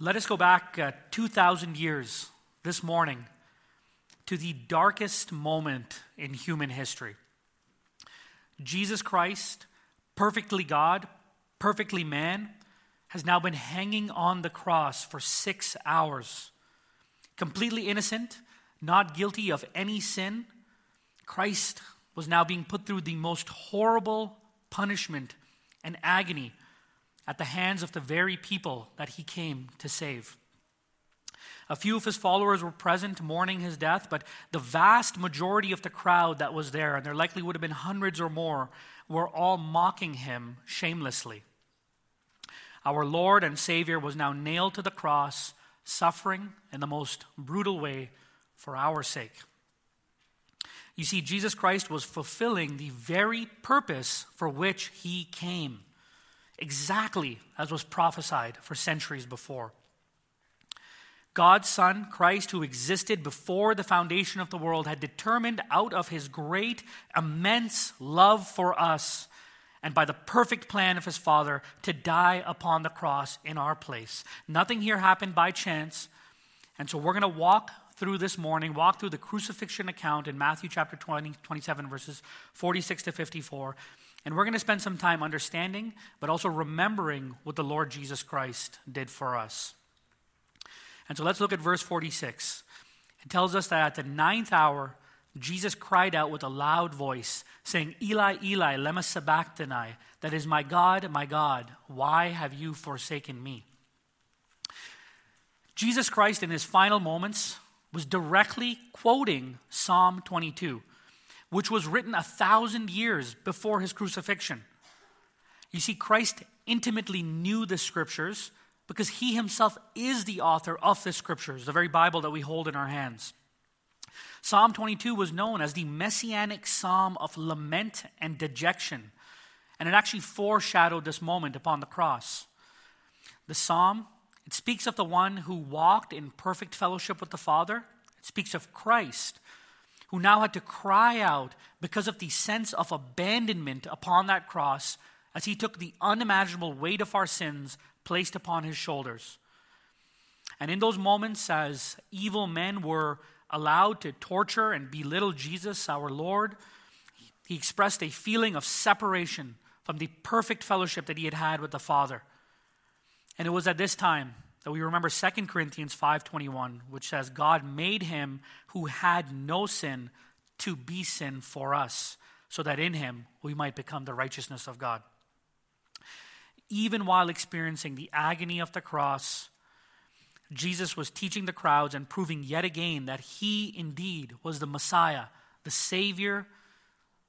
Let us go back uh, 2,000 years this morning to the darkest moment in human history. Jesus Christ, perfectly God, perfectly man, has now been hanging on the cross for six hours. Completely innocent, not guilty of any sin, Christ was now being put through the most horrible punishment and agony at the hands of the very people that he came to save. A few of his followers were present mourning his death, but the vast majority of the crowd that was there, and there likely would have been hundreds or more, were all mocking him shamelessly. Our Lord and Savior was now nailed to the cross, suffering in the most brutal way for our sake. You see, Jesus Christ was fulfilling the very purpose for which he came, exactly as was prophesied for centuries before. God's Son, Christ, who existed before the foundation of the world, had determined out of his great, immense love for us and by the perfect plan of his Father to die upon the cross in our place. Nothing here happened by chance. And so we're going to walk through this morning, walk through the crucifixion account in Matthew chapter 20, 27, verses 46 to 54. And we're going to spend some time understanding, but also remembering what the Lord Jesus Christ did for us. And so let's look at verse 46. It tells us that at the ninth hour, Jesus cried out with a loud voice, saying, Eli, Eli, lema sabachthani, that is, my God, my God, why have you forsaken me? Jesus Christ, in his final moments, was directly quoting Psalm 22, which was written a thousand years before his crucifixion. You see, Christ intimately knew the scriptures because he himself is the author of the scriptures, the very Bible that we hold in our hands. Psalm 22 was known as the messianic psalm of lament and dejection, and it actually foreshadowed this moment upon the cross. The psalm, it speaks of the one who walked in perfect fellowship with the Father. It speaks of Christ, who now had to cry out because of the sense of abandonment upon that cross as he took the unimaginable weight of our sins placed upon his shoulders. And in those moments, as evil men were allowed to torture and belittle Jesus, our Lord, he expressed a feeling of separation from the perfect fellowship that he had had with the Father. And it was at this time that we remember 2 Corinthians 5:21, which says God made him who had no sin to be sin for us, so that in him we might become the righteousness of God even while experiencing the agony of the cross, Jesus was teaching the crowds and proving yet again that he indeed was the Messiah, the Savior,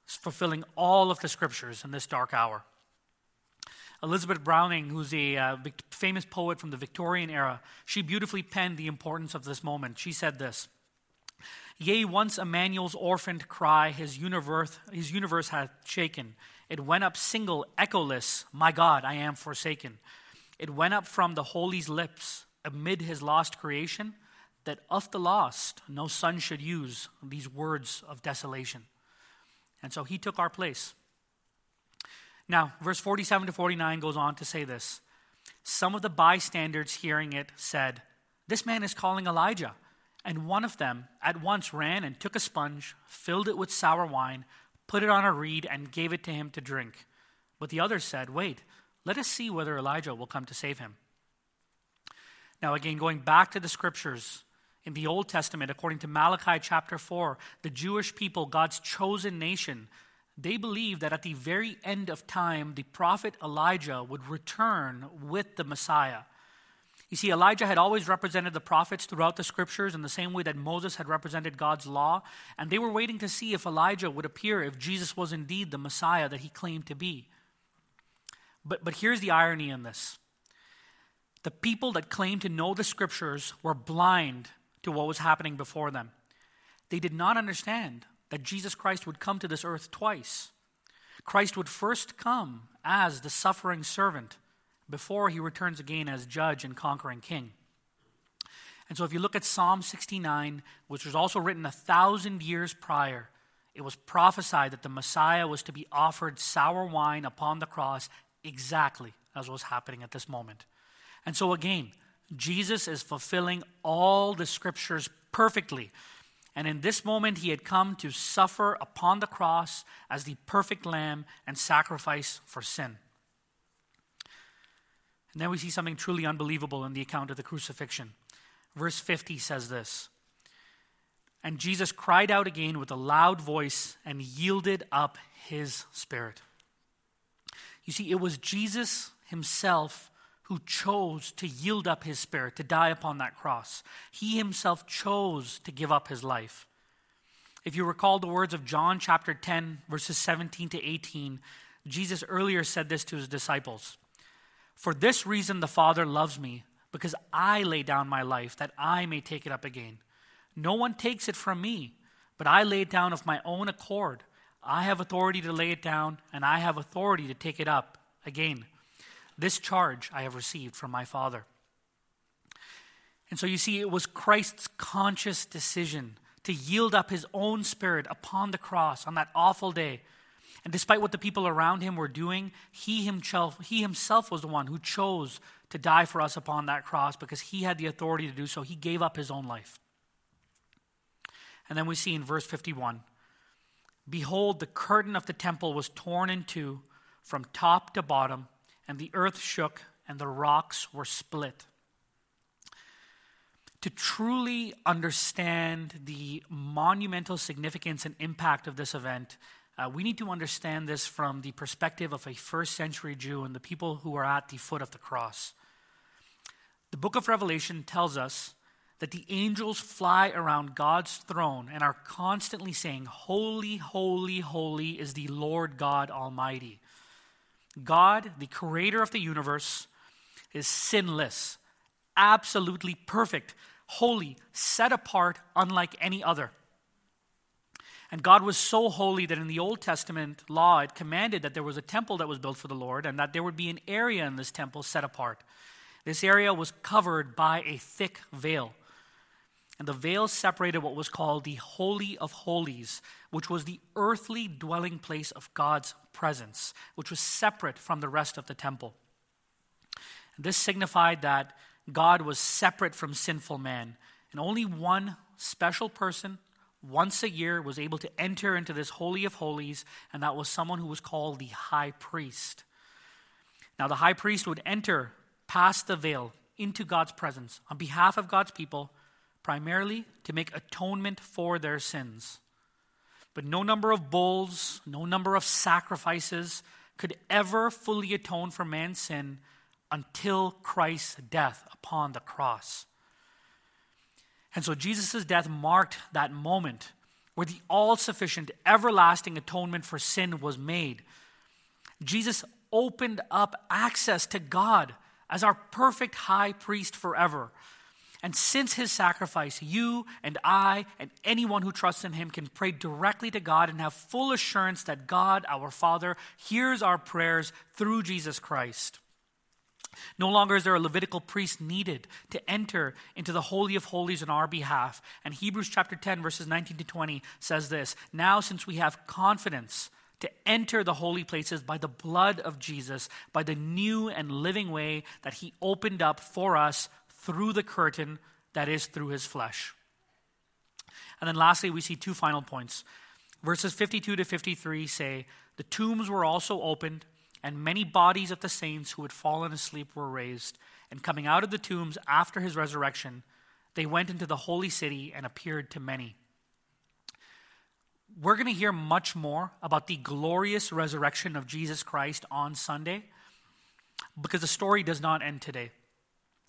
fulfilling all of the scriptures in this dark hour. Elizabeth Browning, who's a uh, famous poet from the Victorian era, she beautifully penned the importance of this moment. She said this Yea, once Emmanuel's orphaned cry his universe, his universe hath shaken. It went up single, echoless, My God, I am forsaken. It went up from the holy's lips amid his lost creation that of the lost no son should use these words of desolation. And so he took our place. Now, verse 47 to 49 goes on to say this. Some of the bystanders hearing it said, This man is calling Elijah. And one of them at once ran and took a sponge, filled it with sour wine, put it on a reed, and gave it to him to drink. But the others said, Wait, let us see whether Elijah will come to save him. Now, again, going back to the scriptures, in the Old Testament, according to Malachi chapter 4, the Jewish people, God's chosen nation, they believed that at the very end of time, the prophet Elijah would return with the Messiah. You see, Elijah had always represented the prophets throughout the scriptures in the same way that Moses had represented God's law, and they were waiting to see if Elijah would appear, if Jesus was indeed the Messiah that he claimed to be. But, but here's the irony in this the people that claimed to know the scriptures were blind to what was happening before them. They did not understand that Jesus Christ would come to this earth twice. Christ would first come as the suffering servant before he returns again as judge and conquering king. And so, if you look at Psalm 69, which was also written a thousand years prior, it was prophesied that the Messiah was to be offered sour wine upon the cross exactly as was happening at this moment. And so, again, Jesus is fulfilling all the scriptures perfectly. And in this moment, he had come to suffer upon the cross as the perfect lamb and sacrifice for sin. And then we see something truly unbelievable in the account of the crucifixion. Verse 50 says this And Jesus cried out again with a loud voice and yielded up his spirit. You see, it was Jesus himself who chose to yield up his spirit, to die upon that cross. He himself chose to give up his life. If you recall the words of John chapter 10, verses 17 to 18, Jesus earlier said this to his disciples For this reason the Father loves me, because I lay down my life that I may take it up again. No one takes it from me, but I lay it down of my own accord. I have authority to lay it down, and I have authority to take it up again. This charge I have received from my Father. And so you see, it was Christ's conscious decision to yield up his own spirit upon the cross on that awful day. And despite what the people around him were doing, he himself, he himself was the one who chose to die for us upon that cross because he had the authority to do so. He gave up his own life. And then we see in verse 51 Behold, the curtain of the temple was torn in two from top to bottom and the earth shook, and the rocks were split. To truly understand the monumental significance and impact of this event, uh, we need to understand this from the perspective of a first century Jew and the people who are at the foot of the cross. The book of Revelation tells us that the angels fly around God's throne and are constantly saying, Holy, holy, holy is the Lord God Almighty. God, the creator of the universe, is sinless, absolutely perfect, holy, set apart, unlike any other. And God was so holy that in the Old Testament law, it commanded that there was a temple that was built for the Lord and that there would be an area in this temple set apart. This area was covered by a thick veil. And the veil separated what was called the Holy of Holies, which was the earthly dwelling place of God's presence, which was separate from the rest of the temple. This signified that God was separate from sinful man, and only one special person once a year was able to enter into this Holy of Holies, and that was someone who was called the high priest. Now, the high priest would enter past the veil into God's presence on behalf of God's people primarily to make atonement for their sins. But no number of bulls, no number of sacrifices could ever fully atone for man's sin until Christ's death upon the cross. And so Jesus' death marked that moment where the all sufficient, everlasting atonement for sin was made. Jesus opened up access to God as our perfect high priest forever. And since his sacrifice, you and I and anyone who trusts in him can pray directly to God and have full assurance that God, our Father, hears our prayers through Jesus Christ. No longer is there a Levitical priest needed to enter into the Holy of Holies on our behalf. And Hebrews chapter 10, verses 19 to 20 says this Now, since we have confidence to enter the holy places by the blood of Jesus, by the new and living way that he opened up for us through the curtain that is through his flesh. And then lastly, we see two final points. Verses 52 to 53 say, The tombs were also opened, and many bodies of the saints who had fallen asleep were raised. And coming out of the tombs after his resurrection, they went into the holy city and appeared to many. We're going to hear much more about the glorious resurrection of Jesus Christ on Sunday because the story does not end today.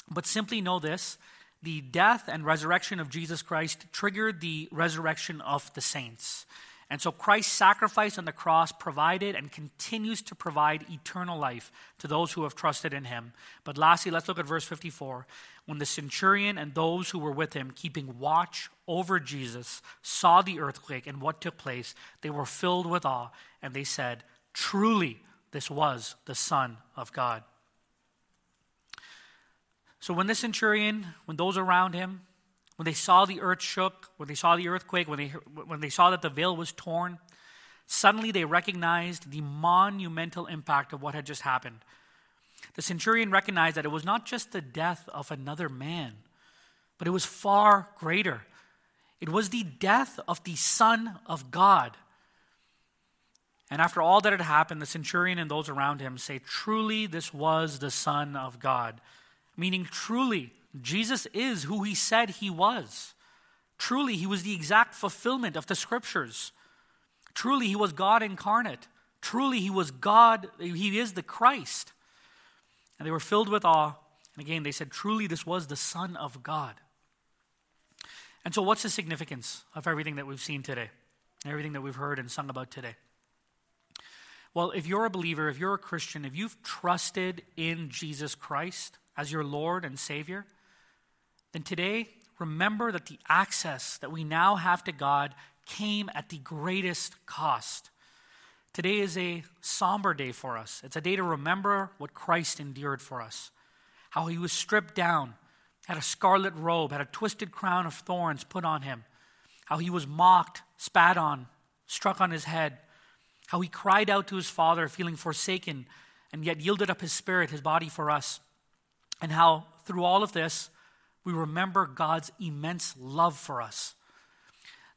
But simply know this the death and resurrection of Jesus Christ triggered the resurrection of the saints. And so Christ's sacrifice on the cross provided and continues to provide eternal life to those who have trusted in him. But lastly, let's look at verse 54. When the centurion and those who were with him, keeping watch over Jesus, saw the earthquake and what took place, they were filled with awe, and they said, Truly, this was the Son of God. So when the centurion, when those around him, when they saw the earth shook, when they saw the earthquake, when they, when they saw that the veil was torn, suddenly they recognized the monumental impact of what had just happened. The centurion recognized that it was not just the death of another man, but it was far greater. It was the death of the Son of God. And after all that had happened, the centurion and those around him say, Truly, this was the Son of God. Meaning, truly, Jesus is who he said he was. Truly, he was the exact fulfillment of the scriptures. Truly, he was God incarnate. Truly, he was God, he is the Christ. And they were filled with awe. And again, they said, Truly, this was the Son of God. And so, what's the significance of everything that we've seen today? Everything that we've heard and sung about today? Well, if you're a believer, if you're a Christian, if you've trusted in Jesus Christ as your Lord and Savior, then today, remember that the access that we now have to God came at the greatest cost. Today is a somber day for us. It's a day to remember what Christ endured for us, how he was stripped down, had a scarlet robe, had a twisted crown of thorns put on him, how he was mocked, spat on, struck on his head, how he cried out to his Father, feeling forsaken, and yet yielded up his spirit, his body for us, and how through all of this, we remember God's immense love for us.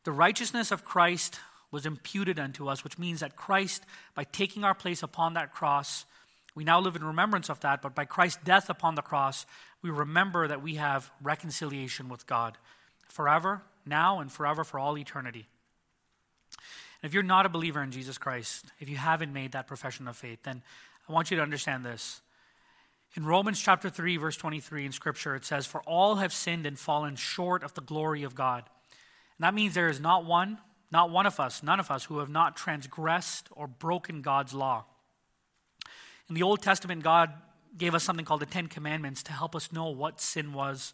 The righteousness of Christ was imputed unto us, which means that Christ, by taking our place upon that cross, we now live in remembrance of that, but by Christ's death upon the cross, we remember that we have reconciliation with God forever, now, and forever for all eternity. And if you're not a believer in Jesus Christ, if you haven't made that profession of faith, then I want you to understand this. In Romans chapter 3, verse 23 in Scripture, it says, For all have sinned and fallen short of the glory of God. And that means there is not one, not one of us, none of us, who have not transgressed or broken God's law. In the Old Testament, God gave us something called the Ten Commandments to help us know what sin was.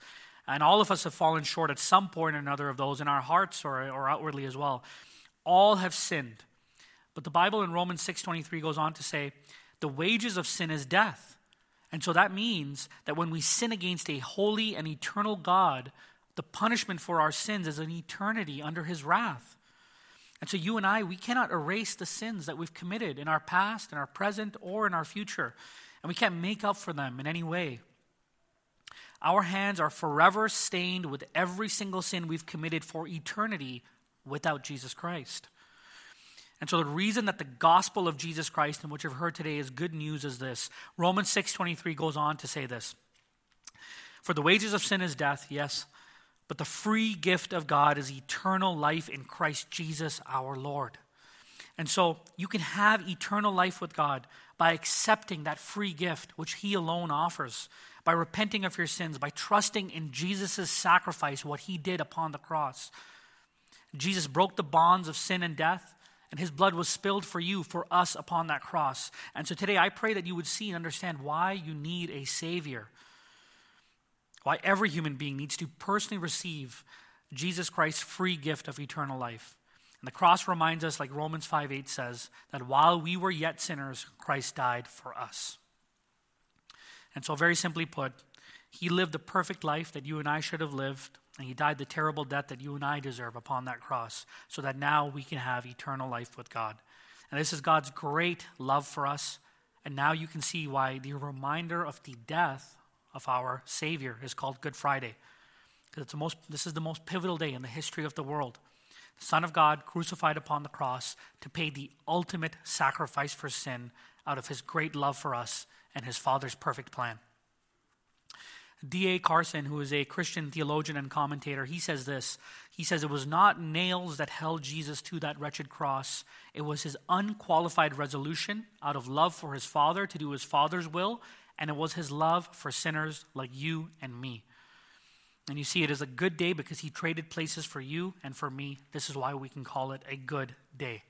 And all of us have fallen short at some point or another of those in our hearts or, or outwardly as well. All have sinned. But the Bible in Romans 6:23 goes on to say, "The wages of sin is death." And so that means that when we sin against a holy and eternal God, the punishment for our sins is an eternity under his wrath. And so you and I, we cannot erase the sins that we've committed in our past, in our present, or in our future. And we can't make up for them in any way. Our hands are forever stained with every single sin we've committed for eternity without Jesus Christ. And so the reason that the gospel of Jesus Christ and what you've heard today is good news is this. Romans 6:23 goes on to say this. For the wages of sin is death, yes, but the free gift of God is eternal life in Christ Jesus our Lord. And so you can have eternal life with God by accepting that free gift which he alone offers, by repenting of your sins, by trusting in Jesus' sacrifice, what he did upon the cross. Jesus broke the bonds of sin and death, and his blood was spilled for you, for us upon that cross. And so today I pray that you would see and understand why you need a Savior, why every human being needs to personally receive Jesus Christ's free gift of eternal life. And the cross reminds us, like Romans 5 8 says, that while we were yet sinners, Christ died for us. And so, very simply put, he lived the perfect life that you and I should have lived and he died the terrible death that you and I deserve upon that cross, so that now we can have eternal life with God. And this is God's great love for us. And now you can see why the reminder of the death of our Savior is called Good Friday. Because most, this is the most pivotal day in the history of the world. The Son of God crucified upon the cross to pay the ultimate sacrifice for sin out of his great love for us and his Father's perfect plan. D.A. Carson, who is a Christian theologian and commentator, he says this. He says, It was not nails that held Jesus to that wretched cross. It was his unqualified resolution out of love for his Father to do his Father's will, and it was his love for sinners like you and me. And you see, it is a good day because he traded places for you and for me. This is why we can call it a good day.